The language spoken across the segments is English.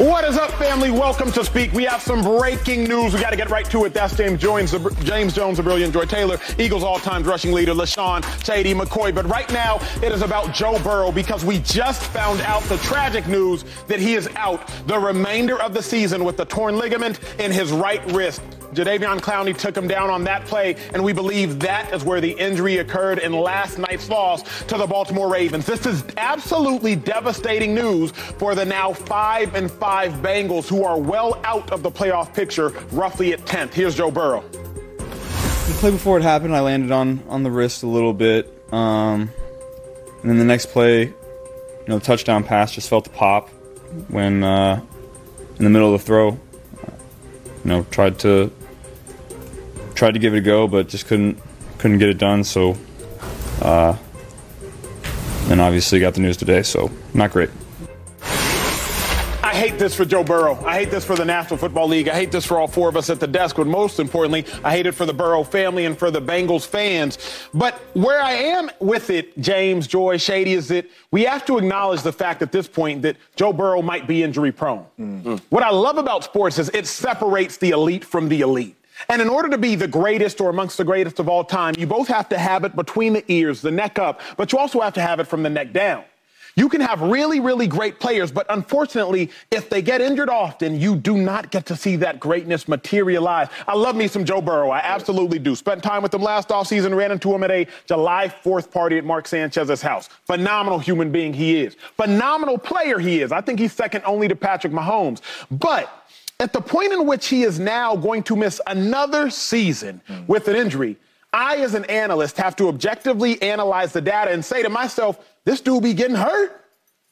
What is up, family? Welcome to Speak. We have some breaking news. We got to get right to it. That's James Jones, James Jones, the brilliant Joy Taylor, Eagles all-time rushing leader, LeSean Shady McCoy. But right now, it is about Joe Burrow because we just found out the tragic news that he is out the remainder of the season with the torn ligament in his right wrist. Jadeveon Clowney took him down on that play, and we believe that is where the injury occurred in last night's loss to the Baltimore Ravens. This is absolutely devastating news for the now five and five Bengals, who are well out of the playoff picture, roughly at 10th. Here's Joe Burrow. The play before it happened, I landed on on the wrist a little bit, um, and then the next play, you know, the touchdown pass just felt the pop when uh, in the middle of the throw. You know, tried to tried to give it a go, but just couldn't couldn't get it done. So, uh, and obviously got the news today. So not great. I hate this for Joe Burrow. I hate this for the National Football League. I hate this for all four of us at the desk. But most importantly, I hate it for the Burrow family and for the Bengals fans. But where I am with it, James, Joy, Shady, is that we have to acknowledge the fact at this point that Joe Burrow might be injury prone. Mm-hmm. What I love about sports is it separates the elite from the elite. And in order to be the greatest or amongst the greatest of all time, you both have to have it between the ears, the neck up, but you also have to have it from the neck down. You can have really, really great players, but unfortunately, if they get injured often, you do not get to see that greatness materialize. I love me some Joe Burrow. I absolutely do. Spent time with him last offseason, ran into him at a July 4th party at Mark Sanchez's house. Phenomenal human being he is. Phenomenal player he is. I think he's second only to Patrick Mahomes. But at the point in which he is now going to miss another season mm. with an injury, I, as an analyst, have to objectively analyze the data and say to myself, this dude be getting hurt.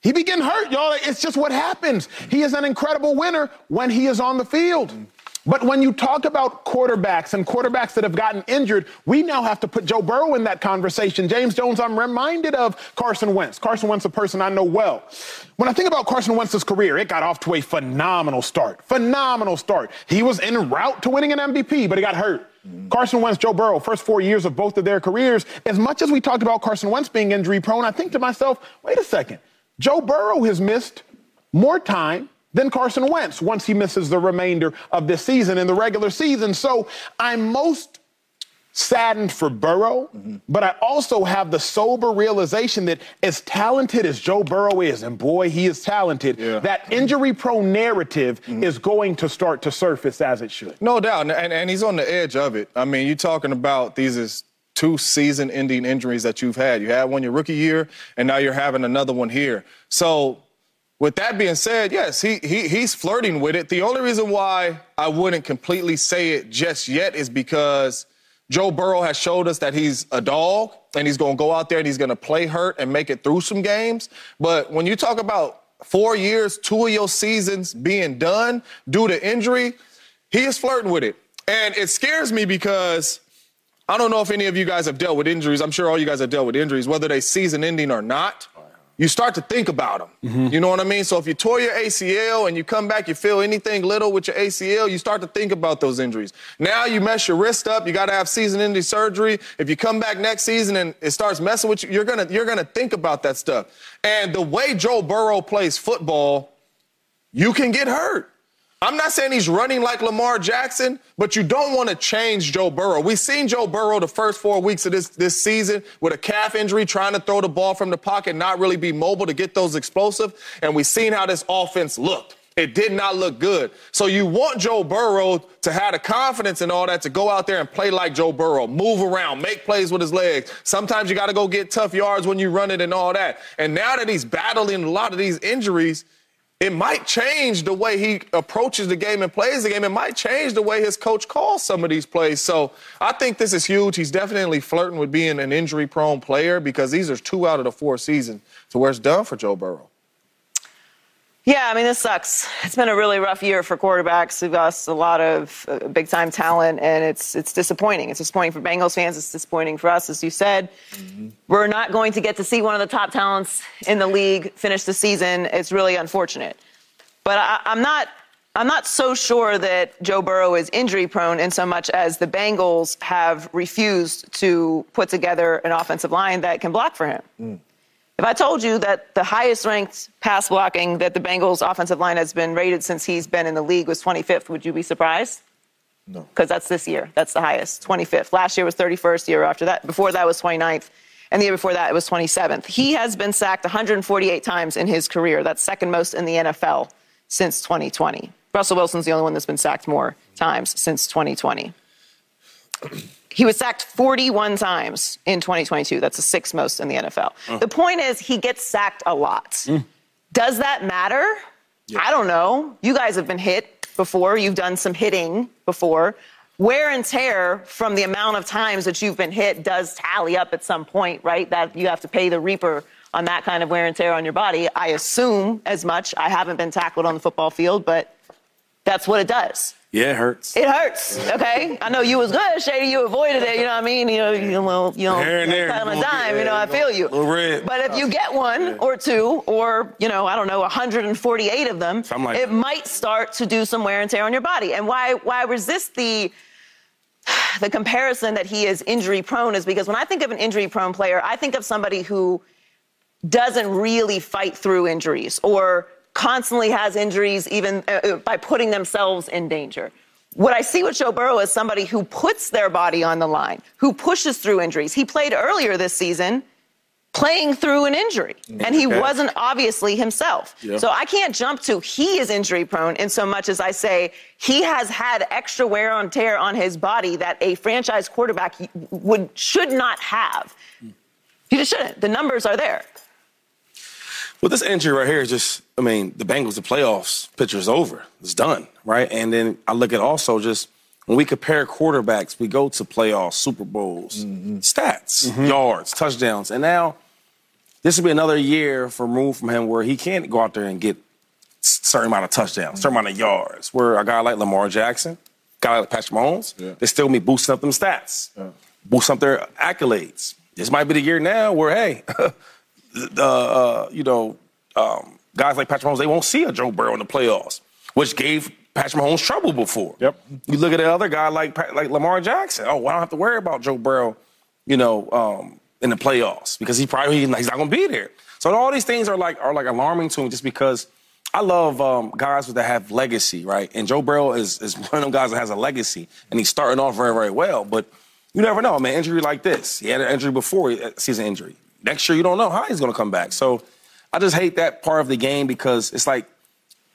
He be getting hurt, y'all. It's just what happens. He is an incredible winner when he is on the field. Mm. But when you talk about quarterbacks and quarterbacks that have gotten injured, we now have to put Joe Burrow in that conversation. James Jones, I'm reminded of Carson Wentz. Carson Wentz, a person I know well. When I think about Carson Wentz's career, it got off to a phenomenal start. Phenomenal start. He was en route to winning an MVP, but he got hurt. Mm-hmm. Carson Wentz, Joe Burrow, first four years of both of their careers. As much as we talked about Carson Wentz being injury prone, I think to myself, wait a second. Joe Burrow has missed more time than Carson Wentz once he misses the remainder of this season in the regular season. So I'm most saddened for Burrow, mm-hmm. but I also have the sober realization that as talented as Joe Burrow is, and boy, he is talented, yeah. that injury prone narrative mm-hmm. is going to start to surface as it should. No doubt. And, and he's on the edge of it. I mean, you're talking about these as two season ending injuries that you've had. You had one your rookie year, and now you're having another one here. So with that being said, yes, he, he he's flirting with it. The only reason why I wouldn't completely say it just yet is because Joe Burrow has showed us that he's a dog and he's going to go out there and he's going to play hurt and make it through some games. But when you talk about four years, two of your seasons being done due to injury, he is flirting with it. And it scares me because I don't know if any of you guys have dealt with injuries. I'm sure all you guys have dealt with injuries, whether they season ending or not you start to think about them. Mm-hmm. You know what I mean? So if you tore your ACL and you come back, you feel anything little with your ACL, you start to think about those injuries. Now you mess your wrist up, you got to have season-ending surgery. If you come back next season and it starts messing with you, you're gonna you're gonna think about that stuff. And the way Joe Burrow plays football, you can get hurt. I'm not saying he's running like Lamar Jackson, but you don't want to change Joe Burrow. We've seen Joe Burrow the first four weeks of this, this season with a calf injury, trying to throw the ball from the pocket, not really be mobile to get those explosive. And we've seen how this offense looked. It did not look good. So you want Joe Burrow to have the confidence and all that to go out there and play like Joe Burrow, move around, make plays with his legs. Sometimes you got to go get tough yards when you run it and all that. And now that he's battling a lot of these injuries, it might change the way he approaches the game and plays the game. It might change the way his coach calls some of these plays. So I think this is huge. He's definitely flirting with being an injury prone player because these are two out of the four seasons to where it's done for Joe Burrow. Yeah, I mean, this sucks. It's been a really rough year for quarterbacks. We've lost a lot of uh, big time talent, and it's it's disappointing. It's disappointing for Bengals fans. It's disappointing for us, as you said. Mm-hmm. We're not going to get to see one of the top talents in the league finish the season. It's really unfortunate. But I, I'm not I'm not so sure that Joe Burrow is injury prone in so much as the Bengals have refused to put together an offensive line that can block for him. Mm. If I told you that the highest ranked pass blocking that the Bengals offensive line has been rated since he's been in the league was 25th, would you be surprised? No. Because that's this year. That's the highest, 25th. Last year was 31st, year after that. Before that was 29th. And the year before that, it was 27th. He has been sacked 148 times in his career. That's second most in the NFL since 2020. Russell Wilson's the only one that's been sacked more times since 2020. He was sacked 41 times in 2022. That's the sixth most in the NFL. The point is, he gets sacked a lot. Mm. Does that matter? Yeah. I don't know. You guys have been hit before, you've done some hitting before. Wear and tear from the amount of times that you've been hit does tally up at some point, right? That you have to pay the reaper on that kind of wear and tear on your body. I assume as much. I haven't been tackled on the football field, but that's what it does. Yeah, it hurts. It hurts. Okay, I know you was good, Shady. You avoided it. You know what I mean? You know, you know, you know, Here and there, kind of dime. you know, I feel you. Red. But if you get one or two, or you know, I don't know, 148 of them, like it might start to do some wear and tear on your body. And why why resist the the comparison that he is injury prone is because when I think of an injury prone player, I think of somebody who doesn't really fight through injuries or constantly has injuries even uh, uh, by putting themselves in danger. What I see with Joe Burrow is somebody who puts their body on the line, who pushes through injuries. He played earlier this season playing through an injury, and he wasn't obviously himself. Yeah. So I can't jump to he is injury prone in so much as I say he has had extra wear and tear on his body that a franchise quarterback would should not have. You just shouldn't. The numbers are there. Well, this injury right here is just, I mean, the Bengals, the playoffs picture is over. It's done, right? And then I look at also just when we compare quarterbacks, we go to playoffs, Super Bowls, mm-hmm. stats, mm-hmm. yards, touchdowns. And now this will be another year for move from him where he can't go out there and get certain amount of touchdowns, certain amount of yards. Where a guy like Lamar Jackson, a guy like Patrick Mahomes, yeah. they still be boosting up them stats, yeah. boosting up their accolades. This might be the year now where, hey, uh, you know um, guys like Patrick Mahomes, they won't see a Joe Burrow in the playoffs, which gave Patrick Mahomes trouble before. Yep. You look at the other guy like like Lamar Jackson. Oh, well, I don't have to worry about Joe Burrow, you know, um, in the playoffs because he probably he's not going to be there. So all these things are like are like alarming to me just because I love um, guys that have legacy, right? And Joe Burrow is is one of them guys that has a legacy, and he's starting off very very well, but. You never know, man. Injury like this. He had an injury before, season injury next year you don't know how he's going to come back. So I just hate that part of the game because it's like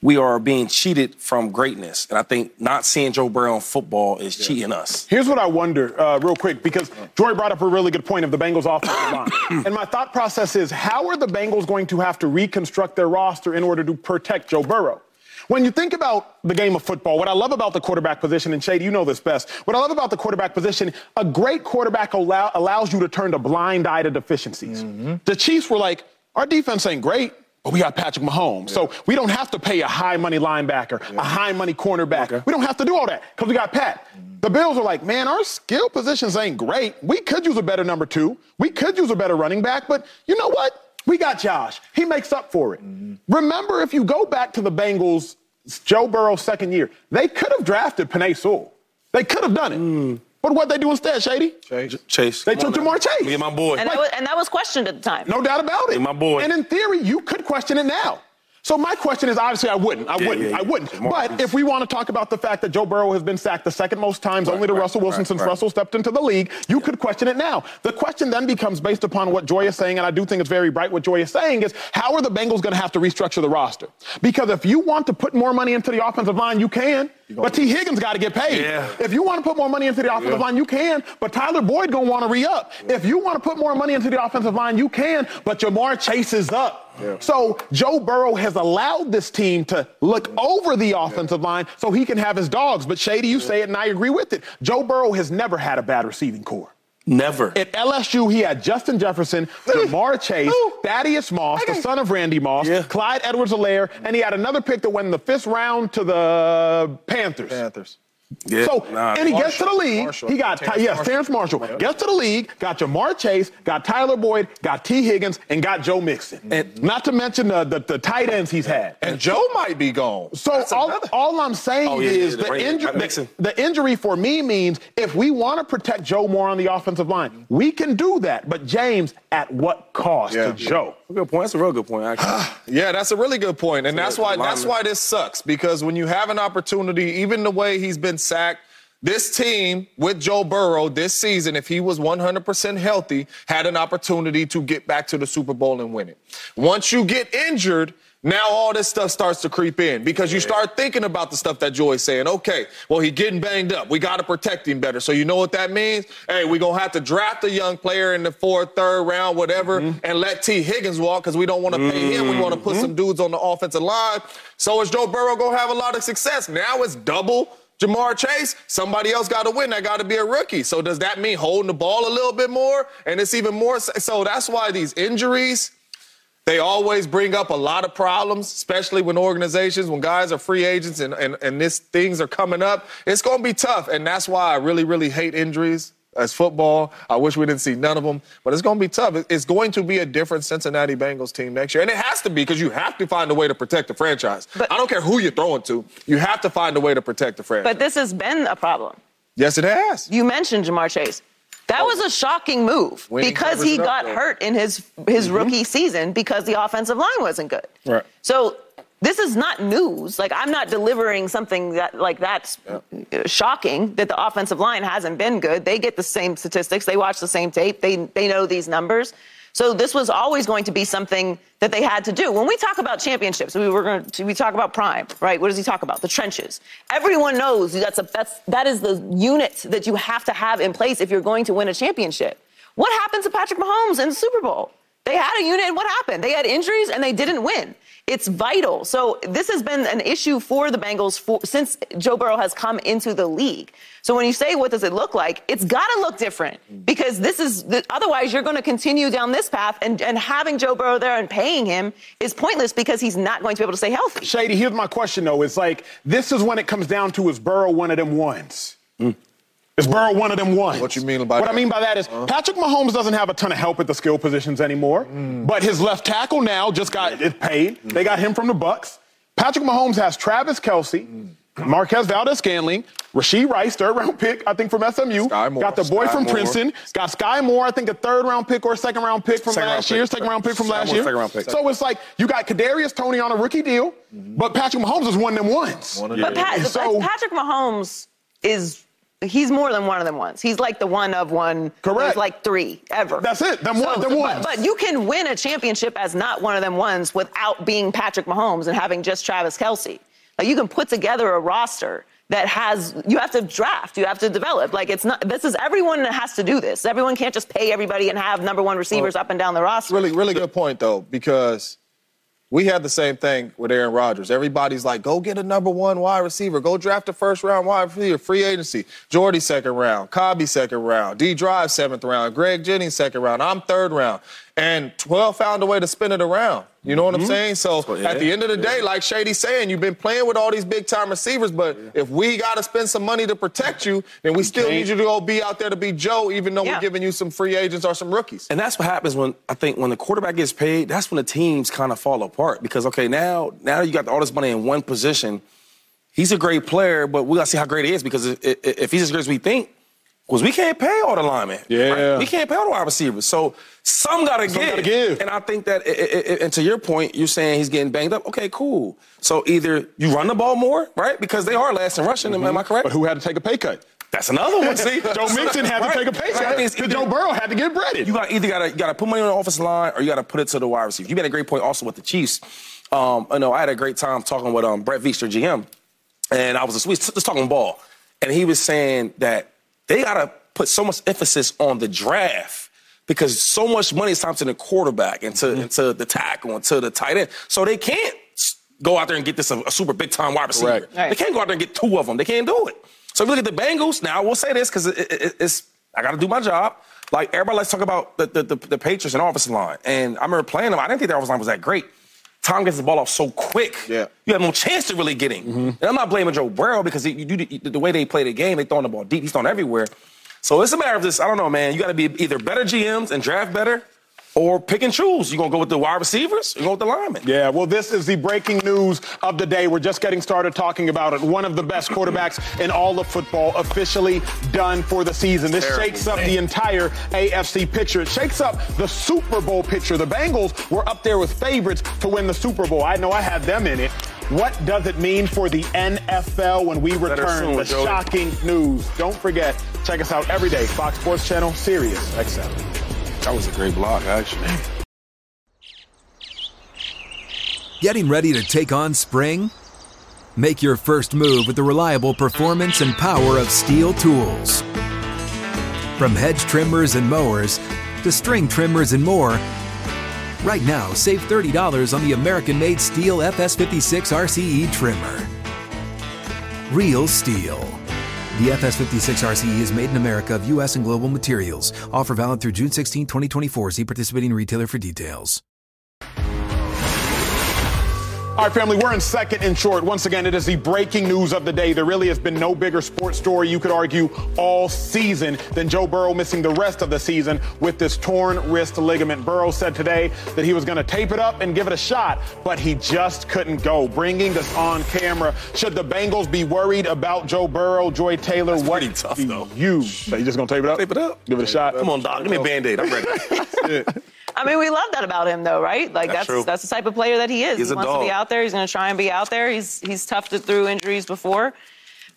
we are being cheated from greatness. And I think not seeing Joe Burrow in football is yeah. cheating us. Here's what I wonder, uh, real quick, because Joy brought up a really good point of the Bengals offensive line. and my thought process is how are the Bengals going to have to reconstruct their roster in order to protect Joe Burrow? When you think about the game of football, what I love about the quarterback position, and Shady, you know this best, what I love about the quarterback position, a great quarterback allow, allows you to turn a blind eye to deficiencies. Mm-hmm. The Chiefs were like, our defense ain't great. But we got Patrick Mahomes. Yeah. So we don't have to pay a high money linebacker, yeah. a high money cornerback. Okay. We don't have to do all that because we got Pat. Mm-hmm. The Bills are like, man, our skill positions ain't great. We could use a better number two. We could use a better running back. But you know what? We got Josh. He makes up for it. Mm-hmm. Remember, if you go back to the Bengals, Joe Burrow's second year, they could have drafted Penei Sewell. They could have done it. Mm. But what they do instead, Shady? Chase. Chase. They took Ja'Marr Chase. Me and my boy. And, like, that was, and, that was, questioned at the time. No doubt about it. Me my boy. And in theory, you could question it now. So my question is, obviously, I wouldn't. I Yeah, wouldn't. yeah, I wouldn't. But if we want to talk about the fact that Joe Burrow has been sacked the second most times, only to right, Russell Wilson right, since right. Russell stepped into the league, you could question it now. The question then becomes based upon what Joy is saying, and I do think it's very bright what Joy is saying is how are the Bengals going to have to restructure the roster? Because if you want to put more money into the offensive line, you can. But Tee Higgins got to get paid. Yeah. If you want to put more money into the offensive line, you can. But Tyler Boyd gonna want to re-up. If you want to put more money into the offensive line, you can. But Ja'Marr Chase is up. So Joe Burrow has allowed this team to look over the offensive line so he can have his dogs. But Shady, you say it, and I agree with it. Joe Burrow has never had a bad receiving corps. Never. At LSU, he had Justin Jefferson, Ja'Marr Chase, Thaddeus Moss, the son of Randy Moss, Yeah. Clyde Edwards-Helaire, and he had another pick that went in the fifth round to the Panthers. Panthers. Yeah, So, nah. and he gets to the league. Marshall. He got, Terrace yes, Marshall. Terrace Marshall. Gets to the league, got Ja'Marr Chase, got Tyler Boyd, got Tee Higgins, and got Joe Mixon. And- Not to mention the, the, the tight ends he's had. And Joe might be gone. So That's all, another- all I'm saying Oh, yeah, is the the, injury, the, the injury for me means if we want to protect Joe more on the offensive line, we can do that. But James, at what cost to Joe? Good point. That's a real good point, actually. Ah, yeah, that's a really good point, and So that's why that's why this sucks because when you have an opportunity, even the way he's been sacked, this team with Joe Burrow this season, if he was 100% healthy, had an opportunity to get back to the Super Bowl and win it. Once you get injured. Now all this stuff starts to creep in because you start thinking about the stuff that Joy's saying. Okay, well he getting banged up. We got to protect him better. So you know what that means? Hey, we gonna have to draft a young player in the fourth, third round, whatever, mm-hmm. and let Tee Higgins walk because we don't want to pay him. We want to put mm-hmm. some dudes on the offensive line. So is Joe Burrow gonna have a lot of success? Now it's double. Ja'Marr Chase, somebody else got to win. That got to be a rookie. So does that mean holding the ball a little bit more? And it's even more. So that's why these injuries, they always bring up a lot of problems, especially when organizations, when guys are free agents and, and, and this things are coming up. It's going to be tough. And that's why I really, really hate injuries as football. I wish we didn't see none of them, but it's going to be tough. It's going to be a different Cincinnati Bengals team next year. And it has to be because you have to find a way to protect the franchise. But- I don't care who you're throwing to, you have to find a way to protect the franchise. But this has been a problem. yes, it has. You mentioned Ja'Marr Chase. That was a shocking move When because he up, got hurt in his his rookie season because the offensive line wasn't good. Right. So this is not news. Like I'm not delivering something that like that's uh, shocking that the offensive line hasn't been good. They get the same statistics. They watch the same tape. They they know these numbers. So this was always going to be something that they had to do. When we talk about championships, we were going to we talk about prime, right? What does he talk about? The trenches. Everyone knows that's a that's that is the unit that you have to have in place if you're going to win a championship. What happened to Patrick Mahomes in the Super Bowl? They had a unit, and what happened? They had injuries, and they didn't win. It's vital. So this has been an issue for the Bengals for, since Joe Burrow has come into the league. So when you say what does it look like, it's got to look different because this is the, otherwise you're going to continue down this path, and, and having Joe Burrow there and paying him is pointless because he's not going to be able to stay healthy. Shady, here's my question though. It's like this is when it comes down to is Burrow one of them ones? Mm. Is Burrow one of them ones? What you mean by that? What that? I mean by that is Patrick Mahomes doesn't have a ton of help at the skill positions anymore. Mm. But his left tackle now just got it paid. They got him from the Bucks. Patrick Mahomes has Travis Kelce, mm. Marquez Valdes Scantling, Rashee Rice, third round pick, I think from SMU. Skyy Moore. Got the boy Skyy from Moore. Princeton. Got Skyy Moore, I think a third round pick or a second round pick from Second last year. pick. Second round pick from Skyy last Moore, year. second round pick. So it's like you got Kadarius Toney on a rookie deal, mm-hmm. but Patrick Mahomes is one of them ones. One of them. But Pat, so- Patrick Mahomes is. He's more than one of them ones. He's like the one of one. Correct. There's like three ever. That's it. Them one- them but- But, you can win a championship as not one of them ones without being Patrick Mahomes and having just Travis Kelce. Like you can put together a roster that has. You have to draft. You have to develop. Like it's not. This is everyone that has to do this. Everyone can't just pay everybody and have number one receivers up and down the roster. Really, really good point though, because we had the same thing with Aaron Rodgers. Everybody's like, go get a number one wide receiver, go draft a first round wide receiver, free agency. Jordy second round, Cobby second round, D Drive seventh round, Greg Jennings second round. I'm third round. And 12 found a way to spin it around. You know what I'm mm-hmm. saying? So yeah, at the end of the day, like Shady's saying, you've been playing with all these big time receivers, but if we got to spend some money to protect you, then we still need you to go be out there to be Joe, even though Yeah. we're giving you some free agents or some rookies. And that's what happens when I think when the quarterback gets paid, that's when the teams kind of fall apart because okay, now now you got all this money in one position. He's a great player, but we got to see how great he is because if, if if he's as great as we think, Because we can't pay all the linemen. Yeah. right? We can't pay all the wide receivers. So some got to give. gotta give. And I think that, it, it, it- and to your point, you're saying he's getting banged up. Okay, cool. So either you run the ball more, right? Because they are last in rushing. Am I correct? But who had to take a pay cut? That's another one. See, Joe Mixon had to Right. take a pay cut because Joe Burrow had to get breaded. You got either got to got to put money on the offensive line or you got to put it to the wide receiver. You made a great point also with the Chiefs. Um, I know I had a great time talking with um, Brett Veach, their GM, and I was just talking ball, and he was saying that they got to put so much emphasis on the draft because so much money is tied to the quarterback and to, Mm-hmm. and to the tackle and to the tight end, so they can't go out there and get this a, a super big time wide receiver. Correct. Right. They can't go out there and get two of them. They can't do it. So if you look at the Bengals, now I will say this because it, it, it's I got to do my job. Like everybody let's talk about the, the, the, the Patriots and offensive line, and I remember playing them. I didn't think their offensive line was that great. Tom gets the ball off so quick. Yeah. You have no chance to really get him. Mm-hmm. And I'm not blaming Joe Burrow because you do the, the way they play the game, they throwing the ball deep, he's throwing everywhere. So it's a matter of this. I don't know, man. You got to be either better GMs and draft better, or pick and choose. You gonna go with the wide receivers? Or you go with the linemen? Yeah, well, this is the breaking news of the day. We're just getting started talking about it. One of the best quarterbacks in all of football officially done for the season. This Terrible, shakes up man. the entire AFC picture. It shakes up the Super Bowl picture. The Bengals were up there with favorites to win the Super Bowl. I know I had them in it. What does it mean for the NFL when we return? soon, the shocking news. Don't forget, check us out every day. Fox Sports Channel, Sirius XM. That was a great block, actually. Getting ready to take on spring? Make your first move with the reliable performance and power of Stihl tools. From hedge trimmers and mowers to string trimmers and more, right now save $30 on the American made Stihl FS56 RCE trimmer. Real Stihl. The FS56 RCE E is made in America of U.S. and global materials. Offer valid through June 16, 2024. See participating retailer for details. All right, family, we're in second and short. Once again, it is the breaking news of the day. There really has been no bigger sports story, you could argue, all season than Joe Burrow missing the rest of the season with this torn wrist ligament. Burrow said today that he was going to tape it up and give it a shot, but he just couldn't go. Bringing this on camera. Should the Bengals be worried about Joe Burrow, Joy Taylor? what pretty tough, do though. you say? You just going to tape it up? Tape it up. Give it a shot? Come on, Doc. Give me a band-aid. I'm ready. I mean, we love that about him, though, right? Like That's that's that's, the type of player that he is. He's he wants to be out there. He's going to try and be out there. He's he's toughed it through injuries before,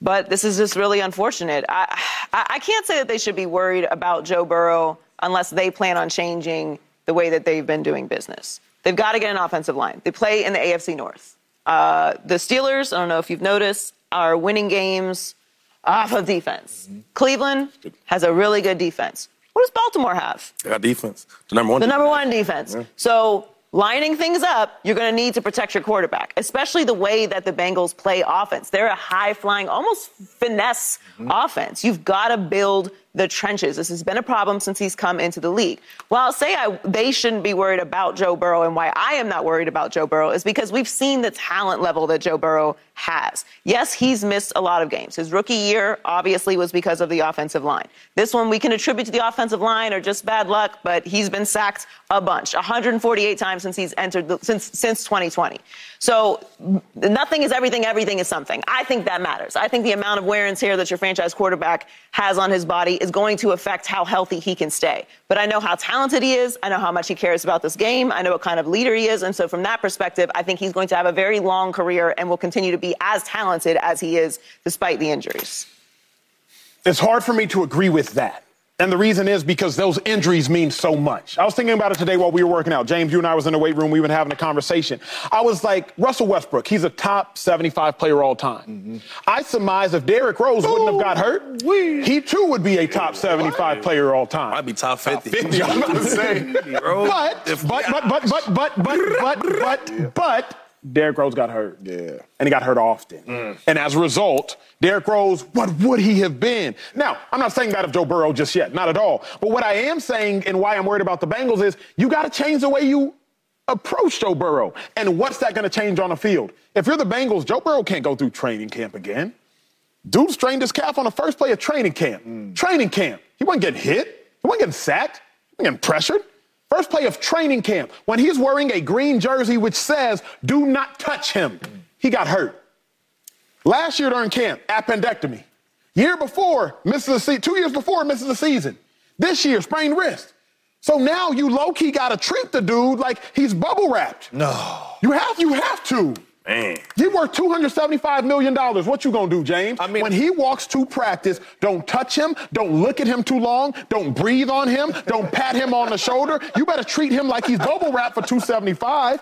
but this is just really unfortunate. I, I I can't say that they should be worried about Joe Burrow unless they plan on changing the way that they've been doing business. They've got to get an offensive line. They play in the AFC North. Uh, the Steelers, I don't know if you've noticed, are winning games off of defense. Cleveland has a really good defense. What does Baltimore have? They got defense. The number one. The number defense. one defense. So lining things up, you're going to need to protect your quarterback, especially the way that the Bengals play offense. They're a high flying, almost finesse mm-hmm. offense. You've got to build the trenches. This has been a problem since he's come into the league. Well, I'll say I, they shouldn't be worried about Joe Burrow, and why I am not worried about Joe Burrow is because we've seen the talent level that Joe Burrow has. Yes, he's missed a lot of games. His rookie year obviously was because of the offensive line. This one we can attribute to the offensive line or just bad luck, but he's been sacked a bunch, 148 times since he's entered the, since since 2020. So nothing is everything, everything is something. I think that matters. I think the amount of wear and tear that your franchise quarterback has on his body is going to affect how healthy he can stay. But I know how talented he is. I know how much he cares about this game. I know what kind of leader he is. And so from that perspective, I think he's going to have a very long career and will continue to be as talented as he is despite the injuries. It's hard for me to agree with that. And the reason is because those injuries mean so much. I was thinking about it today while we were working out. James, you and I was in the weight room. We've been having a conversation. I was like, Russell Westbrook, he's a top 75 player all time. Mm-hmm. I surmise if Derrick Rose wouldn't have got hurt, he too would be a top 75 player all time. I'd be top 50. 50, I'm about to say. bro. But, If- but, but, but, but, but, but, but, but, but, Derrick Rose got hurt. Yeah. And he got hurt often. Mm. And as a result, Derrick Rose, what would he have been? Now, I'm not saying that of Joe Burrow just yet, not at all. But what I am saying and why I'm worried about the Bengals is you got to change the way you approach Joe Burrow. And what's that going to change on the field? If you're the Bengals, Joe Burrow can't go through training camp again. Dude strained his calf on the first play of training camp. Mm. Training camp. He wasn't getting hit. He wasn't getting sacked. He wasn't getting pressured. First play of training camp. When he's wearing a green jersey which says, do not touch him, he got hurt. Last year during camp, appendectomy. Year before, misses se- two years before, misses the season. This year, sprained wrist. So now you low key got to treat the dude like he's bubble wrapped. No. You have, you have to. Man. You worth $275 million. What you gonna do, James? I mean- when he walks to practice, don't touch him, don't look at him too long, don't breathe on him, don't pat him on the shoulder. You better treat him like he's bubble wrap for 275.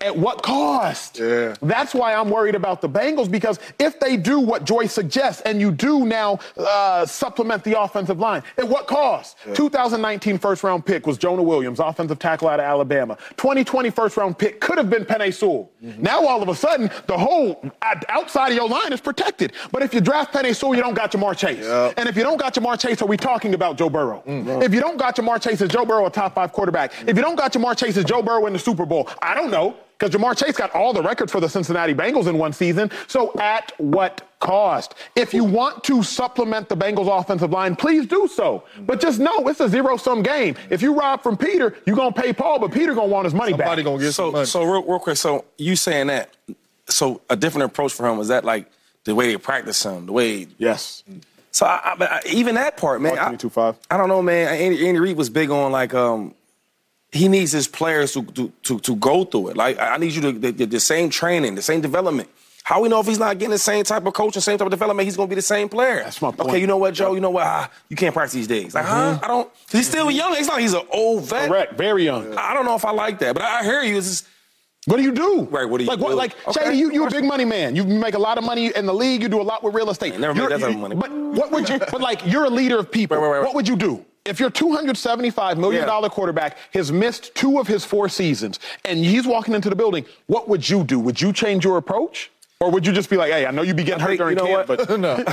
At what cost? Yeah. That's why I'm worried about the Bengals because if they do what Joyce suggests and you do now uh, supplement the offensive line, at what cost? 2019 first round pick was Jonah Williams, offensive tackle out of Alabama. 2020 first round pick could have been Penei Sewell. Now all of a sudden, the whole outside of your line is protected. But if you draft Penei Sewell, you don't got Ja'Marr Chase. Yep. And if you don't got Ja'Marr Chase, are we talking about Joe Burrow? Mm-hmm. If you don't got Ja'Marr Chase, is Joe Burrow a top five quarterback? If you don't got Ja'Marr Chase, is Joe Burrow in the Super Bowl? I don't know. Because Ja'Marr Chase got all the records for the Cincinnati Bengals in one season. So at what cost? If you want to supplement the Bengals offensive line, please do so. But just know it's a zero-sum game. If you rob from Peter, you're gonna pay Paul, but Peter gonna want his money Somebody back. gonna get some So, money. so real, real quick. So you saying that? So a different approach for him was that like the way they practice him, the way. yes. So I, I, even that part, man. I, I don't know, man. Andy, Andy Reid was big on like um. He needs his players to to to, to go through it. Like I need you to the, the, the same training, the same development. How we know if he's not getting the same type of coaching, same type of development, he's going to be the same player? That's my point. Okay, you know what, Joe? You know what? Ah, you can't practice these days. Like, huh? I don't. He's still young. It's not. He's an old vet. Correct. Very young. I don't know if I like that, but I hear you. It's just, What do you do? Right, what do you like, do? Like, Okay. Shady, you, you're a big money man. You make a lot of money in the league. You do a lot with real estate. I never made that type of money. But what would you? But like, you're a leader of people. Right, right, right. What would you do? If your 275 million dollar Yeah. quarterback has missed two of his four seasons and he's walking into the building, what would you do? Would you change your approach, or would you just be like, "Hey, I know you'd be getting hurt think- during you know camp, what? but no.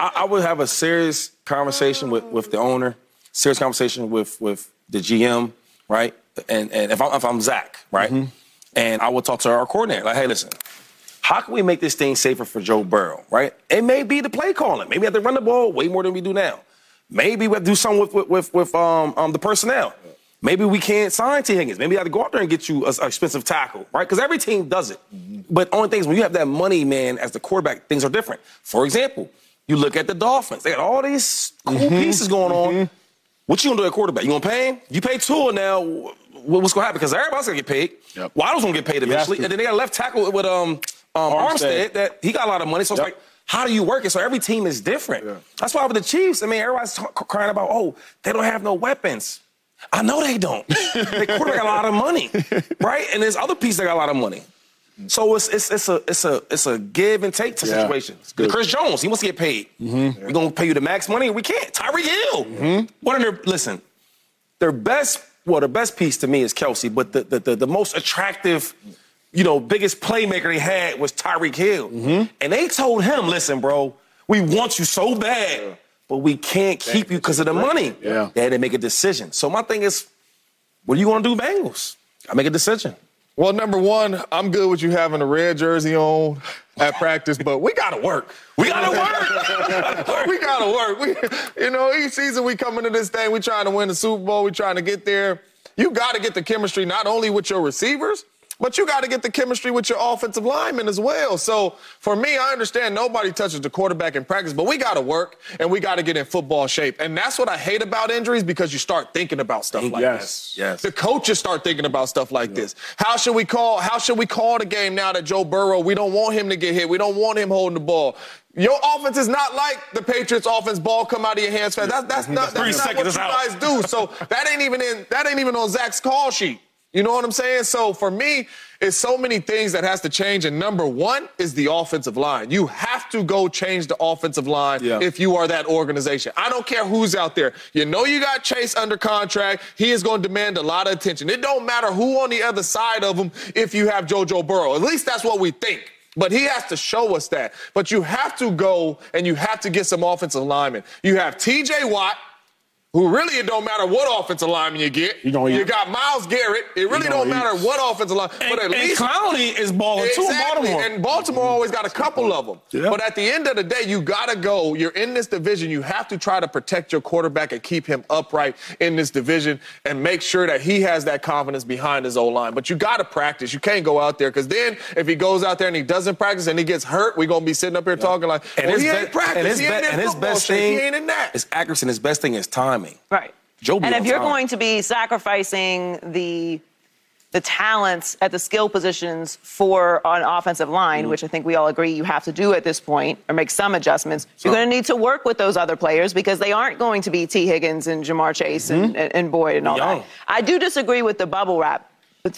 I, I would have a serious conversation with, with the owner, serious conversation with with the GM, right? And and if I'm if I'm Zach, right, Mm-hmm. and I would talk to our coordinator, like, hey, listen, how can we make this thing safer for Joe Burrow, right? It may be the play calling. Maybe we have to run the ball way more than we do now. Maybe we have to do something with with with, with um, um the personnel. Maybe we can't sign Tee Higgins. Maybe I have to go out there and get you an expensive tackle, right? Because every team does it. But only thing is, when you have that money, man, as the quarterback, things are different. For example, you look at the Dolphins. They got all these cool pieces going on. What you gonna do at quarterback? You gonna pay him? You pay Tua now. What's gonna happen? Because everybody's gonna get paid. Yep. Waddle's gonna get paid eventually, and then they got a left tackle with um, um Armstead. Armstead that he got a lot of money. So it's like, how do you work it? So every team is different. That's why with the Chiefs, I mean, everybody's talk, crying about, oh, they don't have no weapons. I know they don't. they quarterback got a lot of money, right? And there's other pieces that got a lot of money. So it's it's it's a it's a it's a give and take Yeah, situation. Chris Jones, he wants to get paid. Mm-hmm. We're gonna pay you the max money. We can't. Tyreek Hill. Mm-hmm. One of their listen, their best well, the best piece to me is Kelce, but the the the, the most attractive, you know, biggest playmaker they had was Tyreek Hill. Mm-hmm. And they told him, listen, bro, we want you so bad, but we can't keep you because of the money. Yeah. They had to make a decision. So my thing is, what are you gonna do, Bengals? I make a decision. Well, number one, I'm good with you having a red jersey on at practice, but we gotta work. We gotta work. we gotta work. We, you know, each season we come into this thing, we trying to win the Super Bowl, we trying to get there. You got to get the chemistry not only with your receivers, but you got to get the chemistry with your offensive linemen as well. So for me, I understand nobody touches the quarterback in practice, but we got to work and we got to get in football shape. And that's what I hate about injuries because you start thinking about stuff like Yes, this. yes. Yes. The coaches start thinking about stuff like this. How should we call? How should we call the game now that Joe Burrow? We don't want him to get hit. We don't want him holding the ball. Your offense is not like the Patriots' offense. Ball come out of your hands fast. That's that's not, Three that's not seconds, what you it's out. guys do. So that ain't even in that ain't even on Zach's call sheet. You know what I'm saying? So for me, it's so many things that has to change. And number one is the offensive line. You have to go change the offensive line Yeah. if you are that organization. I don't care who's out there. You know you got Chase under contract. He is going to demand a lot of attention. It don't matter who on the other side of him if you have JoJo Burrow. At least that's what we think. But he has to show us that. But you have to go and you have to get some offensive linemen. You have TJ Watt who really it don't matter what offensive lineman you get. You gonna- you got Myles Garrett. It really gonna don't matter what offensive line. And, but at and least Clowney is balling too in Baltimore. And Baltimore always got a couple of them. Yeah. But at the end of the day, you got to go. You're in this division. You have to try to protect your quarterback and keep him upright in this division and make sure that he has that confidence behind his O line. But you got to practice. You can't go out there because then if he goes out there and he doesn't practice and he gets hurt, we're going to be sitting up here talking like, and well, his, he be- ain't practiced. and his, he be- in and his best shape. thing He ain't in that. is accuracy, and his best thing is timing. Right. Joe and if you're time. going to be sacrificing the the talents at the skill positions for an offensive line, mm. which I think we all agree you have to do at this point, or make some adjustments, you're going to need to work with those other players because they aren't going to be Tee Higgins and Ja'Marr Chase and, mm-hmm. and, and Boyd and all Young. that. I do disagree with the bubble wrap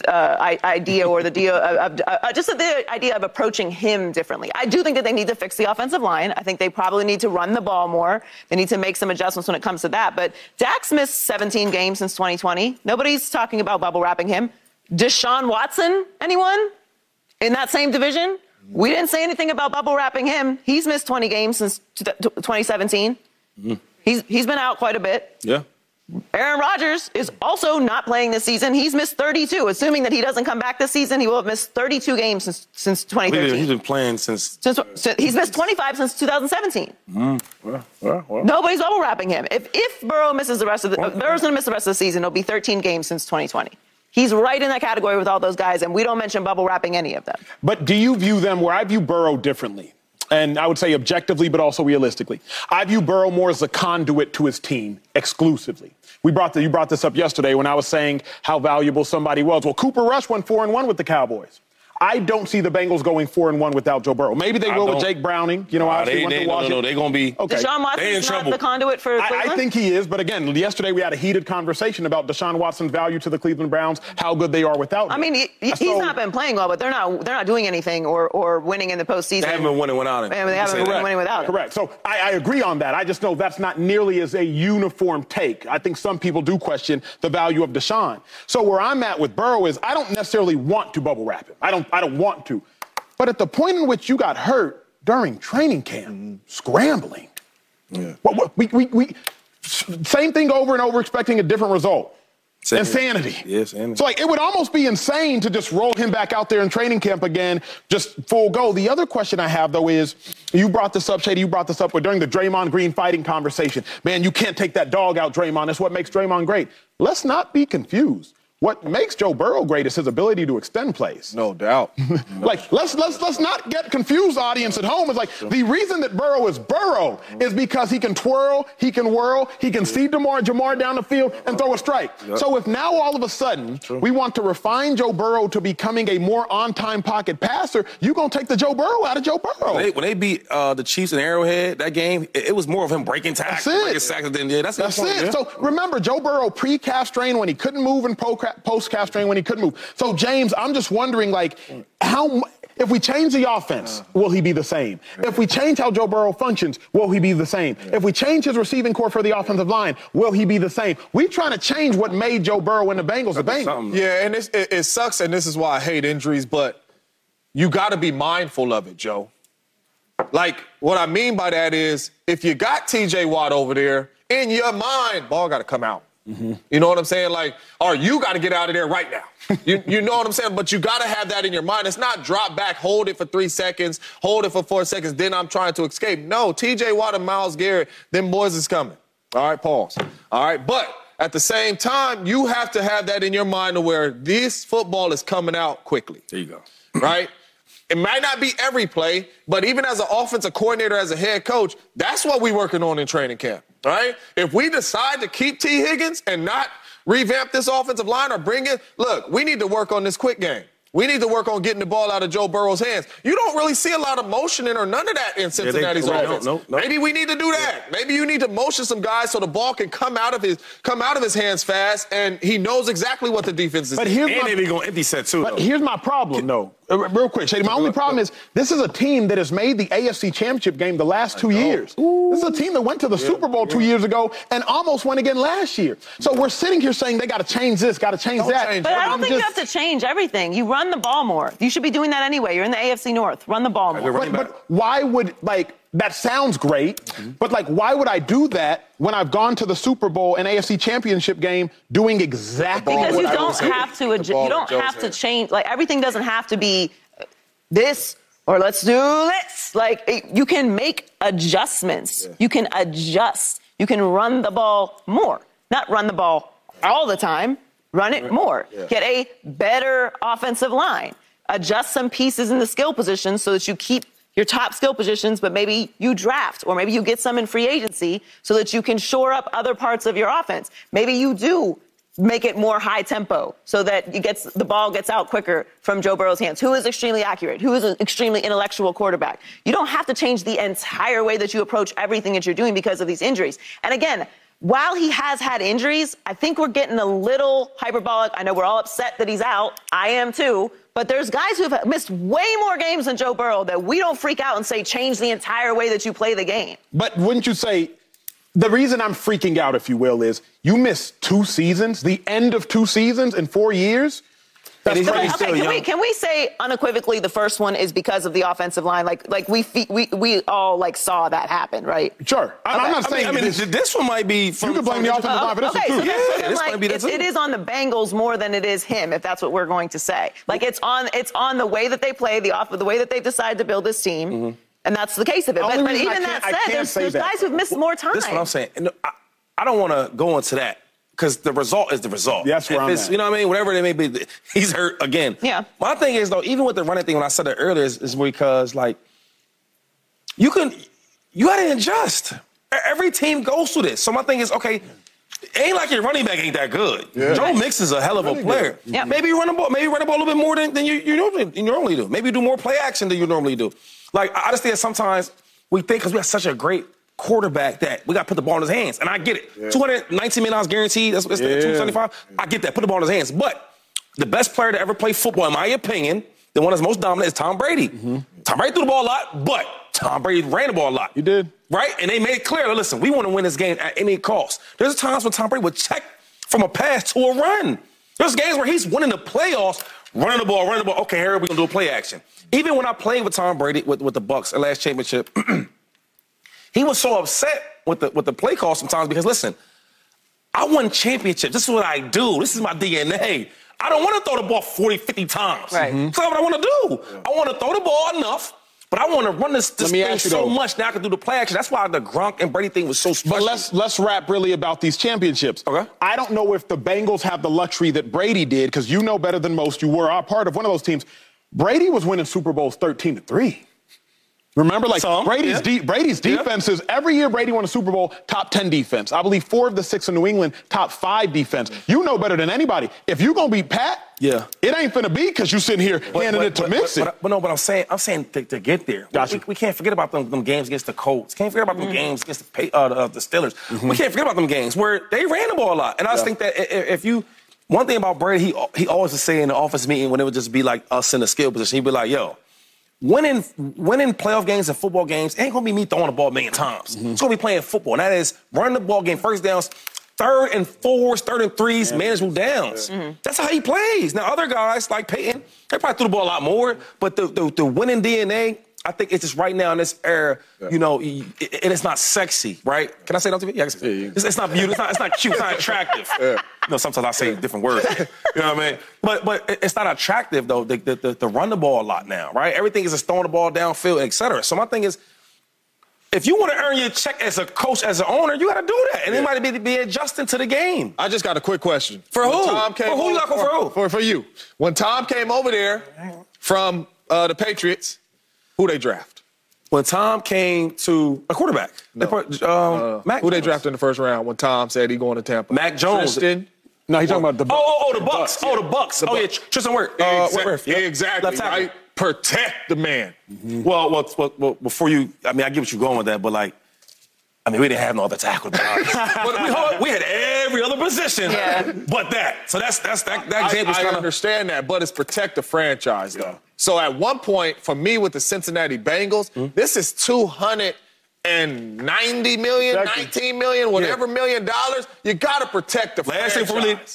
uh, idea or the deal of, uh, just the idea of approaching him differently. I do think that they need to fix the offensive line. I think they probably need to run the ball more. They need to make some adjustments when it comes to that. But Dak's missed 17 games since 2020. Nobody's talking about bubble wrapping him. Deshaun Watson, anyone in that same division? We didn't say anything about bubble wrapping him. He's missed 20 games since t- t- 2017. He's, he's been out quite a bit. Yeah. Aaron Rodgers is also not playing this season. He's missed 32. Assuming that he doesn't come back this season, he will have missed 32 games since, since He's 2013. he's been playing since. Since, so he's missed 25 since 2017. Mm, Nobody's bubble wrapping him. If if Burrow misses the rest of the Burrow's going to miss the rest of the season, it'll be 13 games since 2020. He's right in that category with all those guys, and we don't mention bubble wrapping any of them. But do you view them where I view Burrow differently? And I would say objectively, but also realistically. I view Burrow more as a conduit to his team exclusively. We brought the, you brought this up yesterday when I was saying how valuable somebody was. Well, Cooper Rush went four and one with the Cowboys. I don't see the Bengals going four and one without Joe Burrow. Maybe they I will with don't. Jake Browning. You know, Nah, obviously they, went they, to no, no, Washington. no, they're going to be. Okay. Deshaun They in Watson's not trouble. the conduit for I, Cleveland. I think he is, but again, yesterday we had a heated conversation about Deshaun Watson's value to the Cleveland Browns, how good they are without him. I mean, he, he's So- not been playing well, but they're not they're not doing anything or, or winning in the postseason. They haven't been winning without him. I mean, they haven't been that. winning without him. Correct. So I, I agree on that. I just know that's not nearly as a uniform take. I think some people do question the value of Deshaun. So where I'm at with Burrow is I don't necessarily want to bubble wrap him. I don't. I don't want to. But at the point in which you got hurt during training camp, scrambling, what, what, we, we, we, same thing over and over, expecting a different result. Insanity. Insanity. Yeah, insanity. So like it would almost be insane to just roll him back out there in training camp again, just full go. The other question I have though is, you brought this up, Shady. You brought this up but during the Draymond Green fighting conversation. Man, you can't take that dog out, Draymond. That's what makes Draymond great. Let's not be confused. What makes Joe Burrow great is his ability to extend plays. No doubt. Like let's let's let's not get confused, audience at home. It's like the reason that Burrow is Burrow is because he can twirl, he can whirl, he can see Demar Ja'Marr down the field and throw a strike. So if now all of a sudden we want to refine Joe Burrow to becoming a more on-time pocket passer, you're gonna take the Joe Burrow out of Joe Burrow. When they, when they beat uh, the Chiefs in Arrowhead that game, it, it was more of him breaking tackles, That's it. breaking sacks than yeah. That's, the That's point, it. yeah. So remember, Joe Burrow pre-calf strain when he couldn't move and post-calf strain when he couldn't move. So James, I'm just wondering, like, how if we change the offense, will he be the same? If we change how Joe Burrow functions, will he be the same? If we change his receiving corps for the offensive line, will he be the same? We're trying to change what made Joe Burrow and the Bengals the Bengals. something. Yeah, and it's, it, it sucks, and this is why I hate injuries, but you got to be mindful of it, Joe. Like, what I mean by that is if you got TJ Watt over there, in your mind, ball got to come out. You know what I'm saying? Like, or you got to get out of there right now. you, you know what I'm saying? But you got to have that in your mind. It's not drop back, hold it for three seconds, hold it for four seconds, then I'm trying to escape. No, TJ Watt and Myles Garrett, them boys is coming. All right, pause. All right, but at the same time, you have to have that in your mind to where this football is coming out quickly There you go. right? It might not be every play, but even as an offensive coordinator, as a head coach, that's what we're working on in training camp, right? If we decide to keep Tee Higgins and not revamp this offensive line or bring it, look, we need to work on this quick game. We need to work on getting the ball out of Joe Burrow's hands. You don't really see a lot of motion in or none of that in Cincinnati's right, no, offense. no, no. Maybe we need to do that. Maybe you need to motion some guys so the ball can come out of his come out of his hands fast, and he knows exactly what the defense is. But here's And my, they be going empty set too. But though. here's my problem, though. Uh, Real quick, Shady. My only problem is this is a team that has made the AFC Championship game the last two years. This is a team that went to the Super Bowl two years ago and almost won again last year. So we're sitting here saying they got to change this, got to change Don't that. change But I I'm don't think you have to change everything. You run the ball more. You should be doing that anyway. You're in the AFC North. Run the ball more. But, but why would like that sounds great, mm-hmm. but like, why would I do that when I've gone to the Super Bowl and AFC Championship game doing exactly because what you I don't was doing? have to The adjust. ball You don't have to change. Like everything doesn't have to be uh, this or let's do this. Like it- you can make adjustments. You can adjust. You can run the ball more, not run the ball all the time. Run it more. Get a better offensive line. Adjust some pieces in the skill positions so that you keep your top skill positions, but maybe you draft or maybe you get some in free agency so that you can shore up other parts of your offense. Maybe you do make it more high tempo so that it gets the ball gets out quicker from Joe Burrow's hands, who is extremely accurate, who is an extremely intellectual quarterback. You don't have to change the entire way that you approach everything that you're doing because of these injuries. And again, while he has had injuries, I think we're getting a little hyperbolic. I know we're all upset that he's out. I am too. But there's guys who've missed way more games than Joe Burrow that we don't freak out and say change the entire way that you play the game. But wouldn't you say the reason I'm freaking out, if you will, is you missed two seasons, the end of two seasons in four years? That's he's- crazy. Okay, still can we, can we say unequivocally the first one is because of the offensive line? Like, like we we we all like saw that happen, right? Sure. I- I'm Okay. not I mean, saying I mean, this. one might be. From, You can blame from the offensive line, but this is okay, the so truth. so Yeah, then, this like, might be the it's, truth. is on the Bengals more than it is him, if that's what we're going to say. Like it's on it's on the way that they play, the off the way that they've decided to build this team, Mm-hmm. and that's the case of it. But, but even that said, there's, there's that. guys who've missed more time. This is what I'm saying. And I, I don't want to go into that because the result is the result. That's where If I'm it's- at. You know what I mean? Whatever it may be, he's hurt again. Yeah. My thing is though, even with the running thing, when I said it earlier, is, is because like you can, you got to adjust. Every team goes through this. So my thing is, okay, ain't like your running back ain't that good. Joe Mix is a hell of a player. Yeah. Maybe you run the ball, maybe run the ball a little bit more than, than you, you, normally, you normally do. Maybe you do more play action than you normally do. Like I I just think that sometimes we think because we have such a great quarterback that we got to put the ball in his hands, and I get it. Hundred nineteen million dollars guaranteed. That's, that's Yeah. two seventy five. I get that. Put the ball in his hands, but the best player to ever play football, in my opinion, the one that's most dominant is Tom Brady. Mm-hmm. Tom Brady threw the ball a lot, but Tom Brady ran the ball a lot. You did. Right? And they made it clear, listen, we want to win this game at any cost. There's times when Tom Brady would check from a pass to a run. There's games where he's winning the playoffs, running the ball, running the ball. Okay, here we're gonna do a play action. Even when I played with Tom Brady with, with the Bucs at last championship, he was so upset with the with the play call sometimes because listen, I won championships. This is what I do. This is my DNA. I don't want to throw the ball 40, 50 times. Right. Mhm. That's not what I want to do. I want to throw the ball enough, but I want to run this, this thing so though. much now I can do the play action. That's why the Gronk and Brady thing was so special. But let's let's rap really about these championships. Okay. I don't know if the Bengals have the luxury that Brady did, because you know better than most. You were a part of one of those teams. Brady was winning Super Bowls 13 to 3. Remember, like Some, Brady's yeah. de- Brady's Yeah. defenses. Every year, Brady won a Super Bowl, top 10 defense. I believe four of the six in New England, top five defense. You know better than anybody. If you gonna beat Pat, Yeah. it ain't finna be because you sitting here handing it to but, Mixon. But, but no, but I'm saying, I'm saying to, to get there. Gotcha. We, we can't forget about them, them games against the Colts. Can't forget about them games against the, uh, the, uh, the Steelers. We can't forget about them games where they ran the ball a lot. And I just think that if you, one thing about Brady, he he always would say in the office meeting when it would just be like us in the skill position, he'd be like, "Yo, winning winning playoff games and football games ain't gonna be me throwing the ball a million times. Mm-hmm. It's gonna be playing football, and that is running the ball, game, first downs." Third and fours, third and threes, manageable downs. Mm-hmm. That's how he plays. Now, other guys like Peyton, they probably threw the ball a lot more, but the, the, the winning DNA, I think it's just right now in this era, you know, it, it is not sexy, right? Can I say that on TV? Yeah, I can say it. it's, it's not beautiful. It's not, it's not cute. It's not attractive. You know, sometimes I say different words. You know what I mean? But but it's not attractive though. The, the, the, the run the ball a lot now, right? Everything is just throwing the ball downfield, et cetera. So my thing is, if you want to earn your check as a coach, as an owner, you got to do that, and it might be, be adjusting to the game. I just got a quick question. For When who? Tom came For who you over- for who? For, for you. When Tom came over there from uh, the Patriots, who they draft? When Tom came to a quarterback, they put, um, Mac who they drafted in the first round when Tom said he going to Tampa? Mac Jones. Tristan. no, he's talking about the Oh, oh, oh, the Bucs. Oh, the Bucs. The oh, yeah, Bucs. Tristan Wirfs. Uh, Exa- Wirfs, yep. Exactly. Left tackle. Right? Protect the man. Well, well, well, well, before you, I mean, I get what you're going with that, but like, I mean, we didn't have no other tackle. To but we, we had every other position, Yeah. but that. So that's that's that. That I, example's I kind of. understand that, but it's protect the franchise, though. So at one point, for me with the Cincinnati Bengals, Hmm? this is 290 million, Exactly. 19 million, whatever million dollars. You got to protect the Last thing franchise.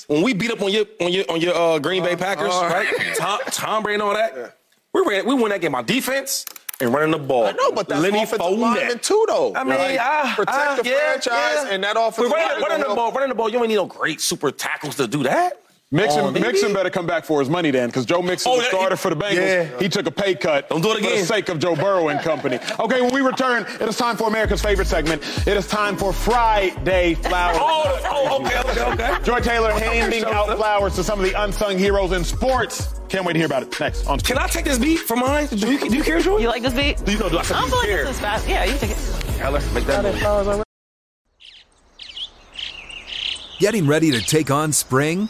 for really, when we beat up on your on your on your uh, Green Bay Packers, uh, right? Tom, Tom Brady and all that. We ran, we won that game by defense, and running the ball. I know, but that's Lenny offensive Fournette. lineman too, though. I mean, Like, ah, protect ah, the yeah, franchise yeah. and that But offensive running, line. running the ball, help. running the ball. You don't need no great super tackles to do that. Mixon, Oh. Mixon better come back for his money then, because Joe Mixon, Oh, the starter he- for the Bengals, yeah. he took a pay cut Don't do it for the sake of Joe Burrow and company. Okay, when we return, it is time for America's favorite segment. It is time for Friday Flowers. Oh, oh, oh okay, okay, okay. Joy Taylor handing out so- flowers to some of the unsung heroes in sports. Can't wait to hear about it next on Can I take this beat from mine? Do you, do you care, Joy? You like this beat? Do you know? Do I, I don't feel like this is fast. Yeah, you take it. Yeah, let's make that move. Getting ready to take on spring?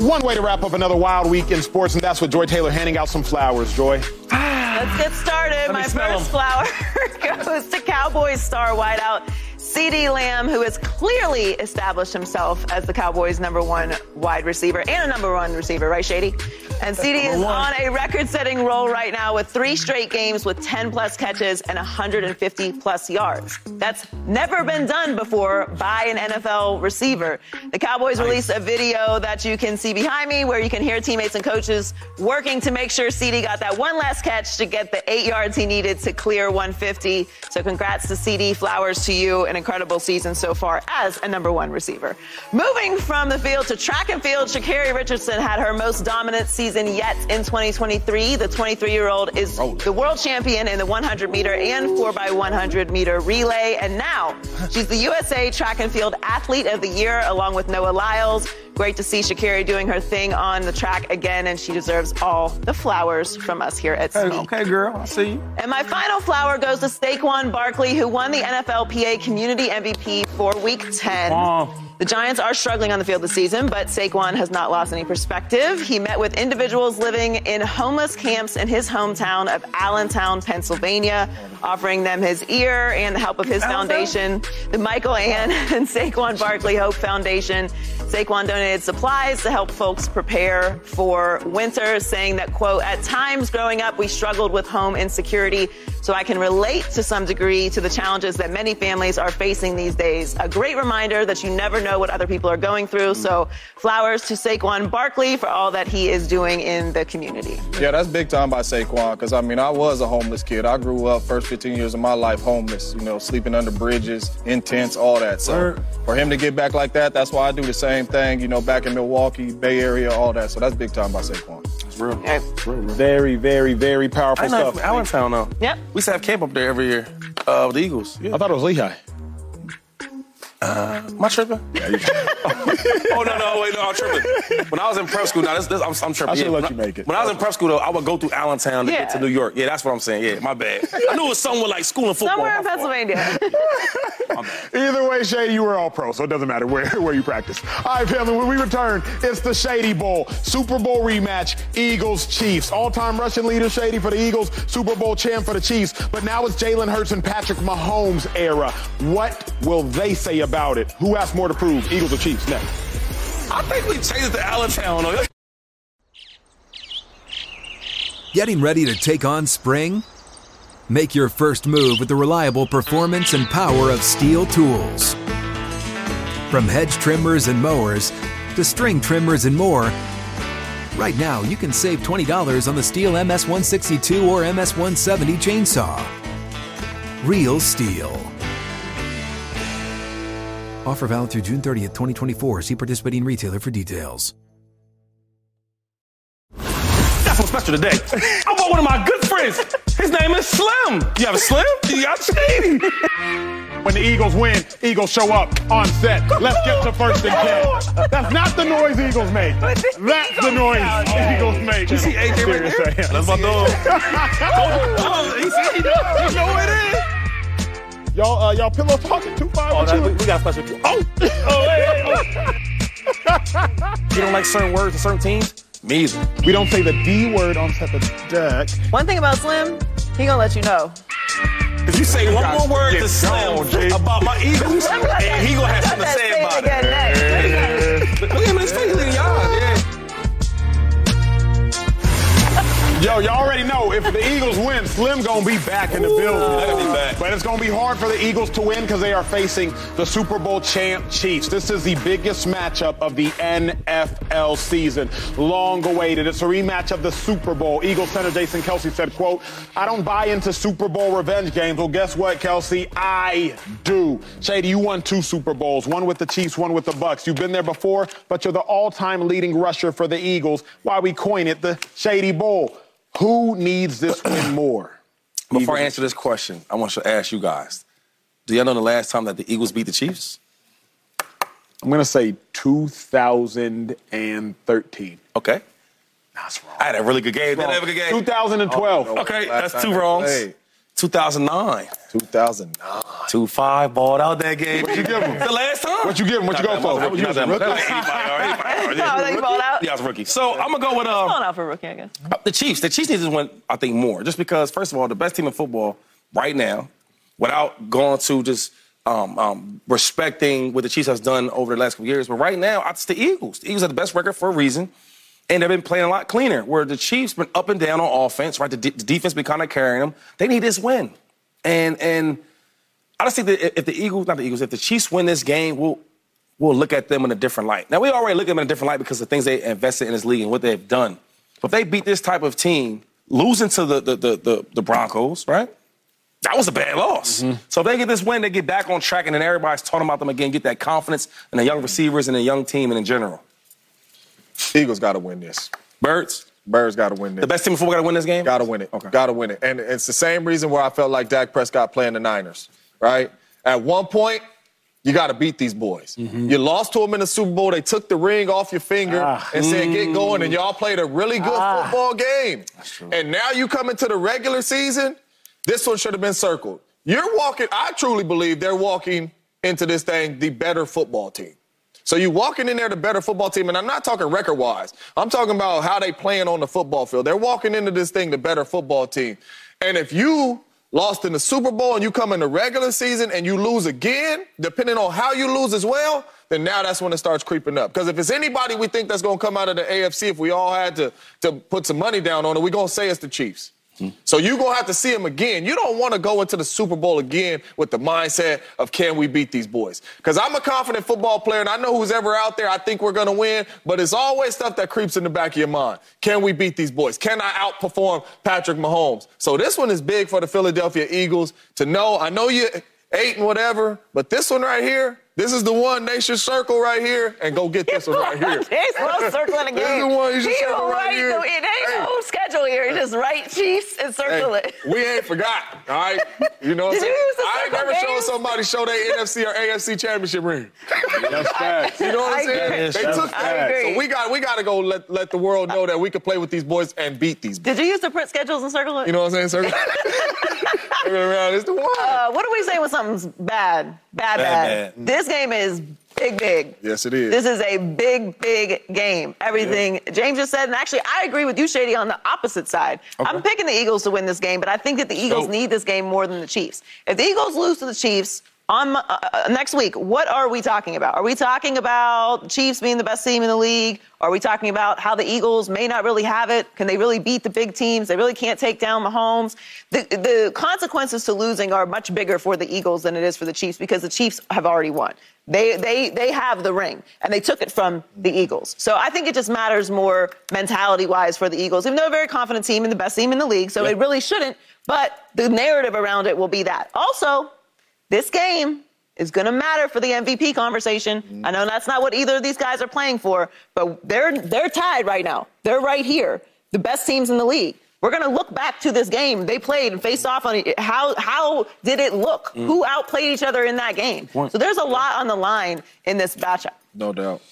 one way to wrap up another wild week in sports, and that's with Joy Taylor handing out some flowers. Joy. Let's get started. me My smell first flower goes to Cowboys star wideout CeeDee Lamb, who has clearly established himself as the Cowboys' number one wide receiver and a number one receiver, right, Shady? And CeeDee is on a record-setting roll right now with three straight games with 10 plus catches and 150 plus yards. That's never been done before by an NFL receiver. The Cowboys released a video that you can see behind me where you can hear teammates and coaches working to make sure CeeDee got that one last catch to get the eight yards he needed to clear 150. So congrats to CeeDee, Flowers to you. An incredible season so far as a number one receiver. Moving from the field to track and field, Sha'Carri Richardson had her most dominant season yet in 2023. The 23-year-old is oh. the world champion in the 100 meter and 4x100 meter relay. And now she's the USA Track and Field Athlete of the Year along with Noah Lyles. Great to see Shakari doing her thing on the track again, and she deserves all the flowers from us here at Hey, okay, girl. I see you. And my final flower goes to Saquon Barkley, who won the NFLPA Community MVP for Week 10. Wow. The Giants are struggling on the field this season, but Saquon has not lost any perspective. He met with individuals living in homeless camps in his hometown of Allentown, Pennsylvania, offering them his ear and the help of his foundation, the Michael Ann and Saquon Barkley Hope Foundation. Saquon donated supplies to help folks prepare for winter, saying that, quote, at times growing up, we struggled with home insecurity, so I can relate to some degree to the challenges that many families are facing these days. A great reminder that you never know what other people are going through. So flowers to Saquon Barkley for all that he is doing in the community. Yeah, that's big time by Saquon. Because I mean, I was a homeless kid. I grew up first 15 years of my life homeless. You know, sleeping under bridges, in tents, all that. So Word. for him to get back like that, that's why I do the same thing. You know, back in Milwaukee, Bay Area, all that. So that's big time by Saquon. It's real. Okay. It's real, bro. Very, very, very powerful I know stuff. from Allentown though. Yep. We used to have camp up there every year. Uh, with the Eagles. Yeah. I thought it was Lehigh. Um, Am I tripping? oh no, no, wait, no, I'm tripping. When I was in prep school, now this, this I'm, I'm tripping. I should've yeah. let when you make it. When I was in prep school, though, I would go through Allentown to get to New York. Yeah, that's what I'm saying. Yeah, my bad. I knew it was somewhere like school and football. Somewhere in Pennsylvania. My. Either way, Shady, you were all pro, so it doesn't matter where, where you practice. All right, family, when we return, it's the Shady Bowl, Super Bowl rematch, Eagles Chiefs. All time rushing leader, Shady for the Eagles, Super Bowl champ for the Chiefs. But now it's Jalen Hurts and Patrick Mahomes' era. What will they say about it? Who has more to prove, Eagles or Chiefs? Next. I think we changed it to Allentown. Though. Getting ready to take on spring? Make your first move with the reliable performance and power of Stihl tools. From hedge trimmers and mowers to string trimmers and more, right now you can save $20 on the Stihl MS162 or MS170 chainsaw. Real Stihl. Offer valid through June 30th, 2024. See participating retailer for details. That's what's special today. I bought one of my good friends. His name is Slim. You have a Slim? You got Shady. When the Eagles win, Eagles show up on set. Let's get to first and ten. That's not the noise Eagles make. That's the noise Eagles make. You see AJ right there? That's my dog. oh, he see, he know, he know it is. Y'all, uh, y'all pillow talking two five. Oh, that, we, we got special. Oh, oh, hey, oh. You don't like certain words and certain teams? Me either. We don't say the D word on set the deck. One thing about Slim, he gonna let you know If you say one more word to Slim gone, about my Eagles, and he gonna have something to say about it. Yo, y'all already know if the Eagles win, Slim gonna be back in the building. Be back. But it's gonna be hard for the Eagles to win because they are facing the Super Bowl champ Chiefs. This is the biggest matchup of the NFL season. Long awaited. It's a rematch of the Super Bowl. Eagles center Jason Kelce said, quote, I don't buy into Super Bowl revenge games. Well, guess what, Kelce? I do. Shady, you won two Super Bowls, one with the Chiefs, one with the Bucs. You've been there before, but you're the all-time leading rusher for the Eagles. Why we coin it the Shady Bowl. Who needs this win more? Before I answer this question, I want to ask you guys: Do y'all know the last time that the Eagles beat the Chiefs? I'm gonna say 2013. Okay, That's wrong. I had a really good game. Did I have a good game? 2012. Okay, that's two wrongs. 2009. 2009. Two five balled out that game. What you give him? The last time. What you give him? What you go for? What you Not that much. rookie? Oh, they balled out? Yeah, I was a rookie. So I'm gonna go with um, Balled out for rookie, I guess. the Chiefs. The Chiefs need to win, I think, more. Just because, first of all, the best team in football right now, without going to just um, um, respecting what the Chiefs has done over the last couple years, but right now, it's the Eagles. The Eagles have the best record for a reason. And they've been playing a lot cleaner. Where the Chiefs been up and down on offense, right? The, de- the defense been kind of carrying them. They need this win, and and I just think that if the Eagles, not the Eagles, if the Chiefs win this game, we'll we'll look at them in a different light. Now we already look at them in a different light because of the things they invested in this league and what they've done. But if they beat this type of team, losing to the the the, the, the Broncos, right? That was a bad loss. Mm-hmm. So if they get this win, they get back on track, and then everybody's talking about them again, get that confidence in the young receivers and the young team and in general. Eagles got to win this. Birds, Bears got to win this. the best team in football got to win this game. Got to win it. Okay. Got to win it. And it's the same reason where I felt like Dak Prescott playing the Niners, right? At one point, you got to beat these boys. Mm-hmm. You lost to them in the Super Bowl. They took the ring off your finger Ah. and said, get going. Mm. And y'all played a really good football game. And now you come into the regular season, this one should have been circled. You're walking, I truly believe they're walking into this thing the better football team. So you walking in there the better football team, and I'm not talking record wise. I'm talking about how they playing on the football field. They're walking into this thing the better football team. And if you lost in the Super Bowl and you come in the regular season and you lose again, depending on how you lose as well, then now that's when it starts creeping up. Because if it's anybody we think that's going to come out of the AFC, if we all had to, to put some money down on it, we're going to say it's the Chiefs. So you're going to have to see him again. You don't want to go into the Super Bowl again with the mindset of can we beat these boys? Because I'm a confident football player and I know who's ever out there. I think we're going to win, but it's always stuff that creeps in the back of your mind. Can we beat these boys? Can I outperform Patrick Mahomes? So this one is big for the Philadelphia Eagles to know. I know you eight and whatever, but this one right here, this is the one they should circle right here and go get this one right here. Jason loves circling This is again. the one you should He circle will right write here. the- It ain't Hey. no schedule here. You Just write Chiefs and circle Hey, it. we ain't forgot, all right? You know what I'm saying? I ain't circle never shown somebody show their NFC or AFC championship ring. That's facts. You know what I I'm saying? agree. They took that. So we got we got to go let let the world know that we can play with these boys and beat these. boys. Did you use the print schedules and circle it? You know what I'm saying, sir? Circle around. It's the one. uh, what do we say when something's bad? Bad, bad. Bad, bad. This game is big, big. yes, it is. This is a big, big game. Everything James just said, and actually, I agree with you, Shady, on the opposite side. I'm picking the Eagles to win this game, but I think that the Eagles So- need this game more than the Chiefs. If the Eagles lose to the Chiefs on uh, uh, next week, what are we talking about? Are we talking about Chiefs being the best team in the league? Are we talking about how the Eagles may not really have it? Can they really beat the big teams? They really can't take down Mahomes. The, the consequences to losing are much bigger for the Eagles than it is for the Chiefs because the Chiefs have already won. They, they, they have the ring, and they took it from the Eagles. So I think it just matters more mentality wise for the Eagles, even though they're a very confident team and the best team in the league. So it really shouldn't, but the narrative around it will be that. Also, this game is going to matter for the MVP conversation. I know that's not what either of these guys are playing for, but they're they're tied right now. They're right here, the best teams in the league. We're going to look back to this game they played and faced off on it. How how did it look? Mm. Who outplayed each other in that game? So there's a lot on the line in this matchup. no doubt.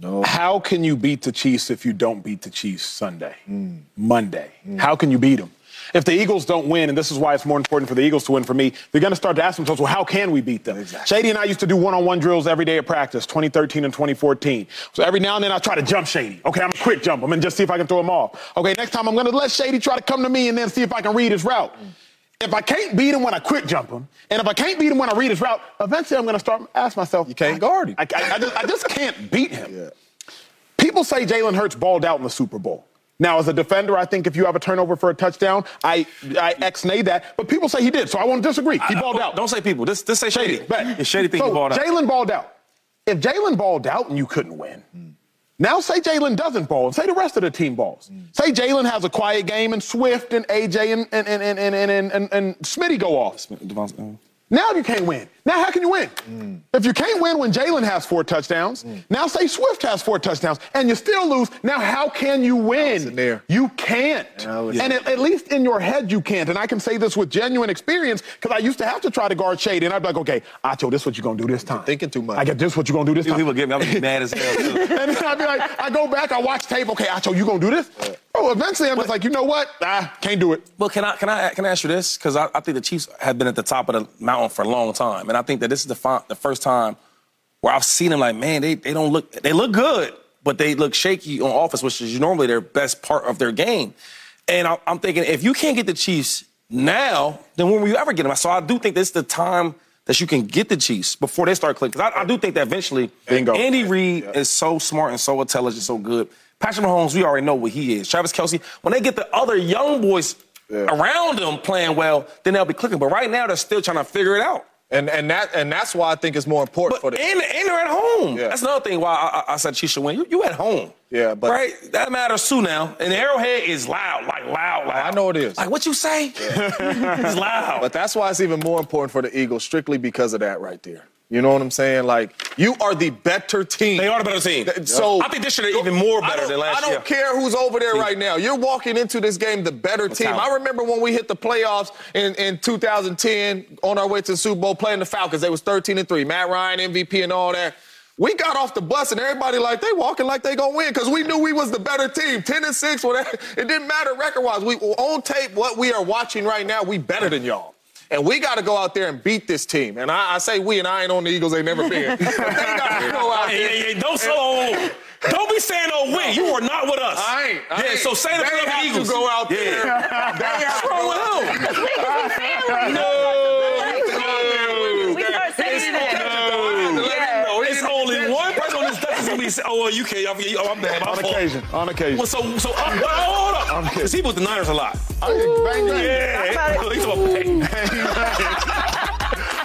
No. How can you beat the Chiefs if you don't beat the Chiefs Sunday, mm. Monday? Mm. How can you beat them? If the Eagles don't win, and this is why it's more important for the Eagles to win for me, they're going to start to ask themselves, well, how can we beat them? Shady and I used to do one-on-one drills every day at practice, 2013 and 2014. So every now and then I try to jump Shady. Okay, I'm a quick jump him and just see if I can throw him off. Okay, next time I'm going to let Shady try to come to me and then see if I can read his route. if I can't beat him when I quick jump him, and if I can't beat him when I read his route, eventually I'm going to start ask myself, You can't guard him. I, I, I just, I just can't beat him. People say Jalen Hurts balled out in the Super Bowl. Now, as a defender, I think if you have a turnover for a touchdown, I I ex-nay that. But people say he did, so I won't disagree. He balled out. Don't say people. This this say Shady. But It's Shady think so he balled out. Jalen balled out. If Jalen balled out and you couldn't win, now say Jalen doesn't ball and say the rest of the team balls. Say Jalen has a quiet game and Swift and AJ and and and and and and, and, and Smitty go off. Uh-huh. Now you can't win. Now how can you win? If you can't win when Jalen has four touchdowns, now say Swift has four touchdowns, and you still lose. Now how can you win? You can't. Now and at, at least in your head you can't. And I can say this with genuine experience because I used to have to try to guard Shady, and I'd be like, okay, Acho, this is what you're gonna do this time. thinking too much. I get this what you're gonna do this time. People get me. I'm mad as hell. Too. and then I'd be like, I go back, I watch tape. Okay, Acho, you gonna do this? Oh, eventually I'm just like, you know what? Ah, can't do it. Well, can I can I can I ask you this? Because I, I think the Chiefs have been at the top of the mountain for a long time, and I think that this is the fi- the first time where I've seen them like, man, they they don't look they look good, but they look shaky on offense, which is normally their best part of their game. And I, I'm thinking, if you can't get the Chiefs now, then when will you ever get them? So I do think this is the time that you can get the Chiefs before they start clicking. Because I, I do think that eventually, Bingo. Andy Reid is so smart and so intelligent, so good. Patrick Mahomes, we already know what he is. Travis Kelce, when they get the other young boys around them playing well, then they'll be clicking. But right now, they're still trying to figure it out. And and that and that's why I think it's more important But for the and, and they're at home. Yeah. That's another thing why I, I, said she should win. You, you at home. Yeah, but- right, that matters too now. And Arrowhead is loud, like loud, loud. I know it is. Like what you say? it's loud. But that's why it's even more important for the Eagles, strictly because of that right there. You know what I'm saying? Like you are the better team. they are the better team. So I think this year they're even more better than last year. I don't year. care who's over there right now. You're walking into this game the better team. I remember when we hit the playoffs in, in 2010 on our way to the Super Bowl playing the Falcons. They was 13 and 3. Matt Ryan MVP and all that. We got off the bus and everybody like they walking like they gonna win because we knew we was the better team. 10 and 6, whatever. It didn't matter record wise. We on tape what we are watching right now, we better than y'all. And we got to go out there and beat this team. And I, I say we, and I ain't on the Eagles. They never been. They got to go out there. hey, hey, don't so Don't be saying no win. You are not with us. I ain't. I yeah, ain't. so say the they Philadelphia have Eagles. to go out there. Yeah. They have What's to wrong go with out him? No. We start saying that. It's only one person on this desk that's gonna be saying, "Oh, well, you can't." I'm, oh, I'm bad. My On fault. occasion. On occasion. Well, so, so, uh, well, hold up. I'm kidding. He was the Niners a lot. Bang, bang. Yeah. He's talking about bang.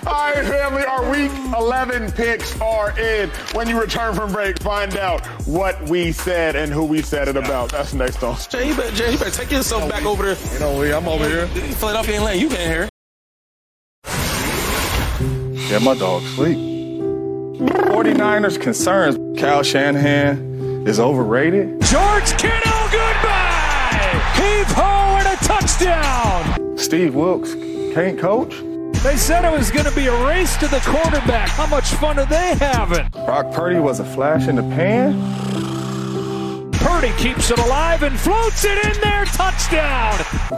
All right, family, our week 11 picks are in. When you return from break, find out what we said and who we said it about. That's next on. Jay, you better, Jay, you better take yourself back over there. You know, I'm over here. Philadelphia ain't letting you get here. Yeah, my dog sleep. 49ers concerns. Cal Shanahan is overrated. George Kittle, goodbye! Heave ho and a touchdown! Steve Wilks can't coach. They said it was going to be a race to the quarterback. How much fun are they having? Brock Purdy was a flash in the pan. Purdy keeps it alive and floats it in there. Touchdown!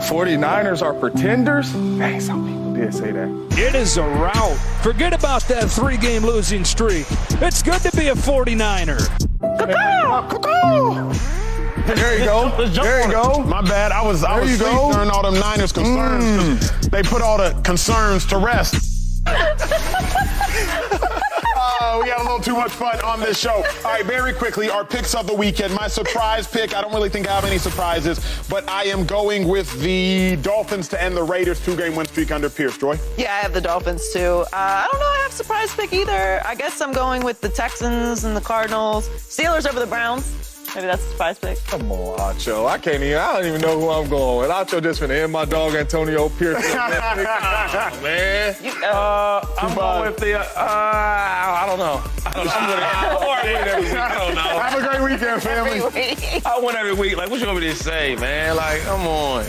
49ers are pretenders. Dang, some people did say that. It is a rout. Forget about that three game losing streak. It's good to be a 49er. There you go. There you go. My bad. I was I was you go. during all them Niners concerns. Mm. 'cause They put all the concerns to rest. A little too much fun on this show. All right, very quickly, our picks of the weekend. My surprise pick, I don't really think I have any surprises, but I am going with the Dolphins to end the Raiders' two game win streak under Pierce. Joy? Yeah, I have the Dolphins too. Uh, I don't know. I have surprise pick either. I guess I'm going with the Texans and the Cardinals. Steelers over the Browns. Maybe that's a surprise pick. Come on, Acho. I can't even. I don't even know who I'm going with. Acho just finna end my dog Antonio Pierce. man. You, uh, Uh, I'm bad. going with the. Uh, I don't know. I don't know. I'm gonna, I win every week. I don't know. Have a great weekend, family. week. I win every week. Like, what you want me to say, man? Like, come on.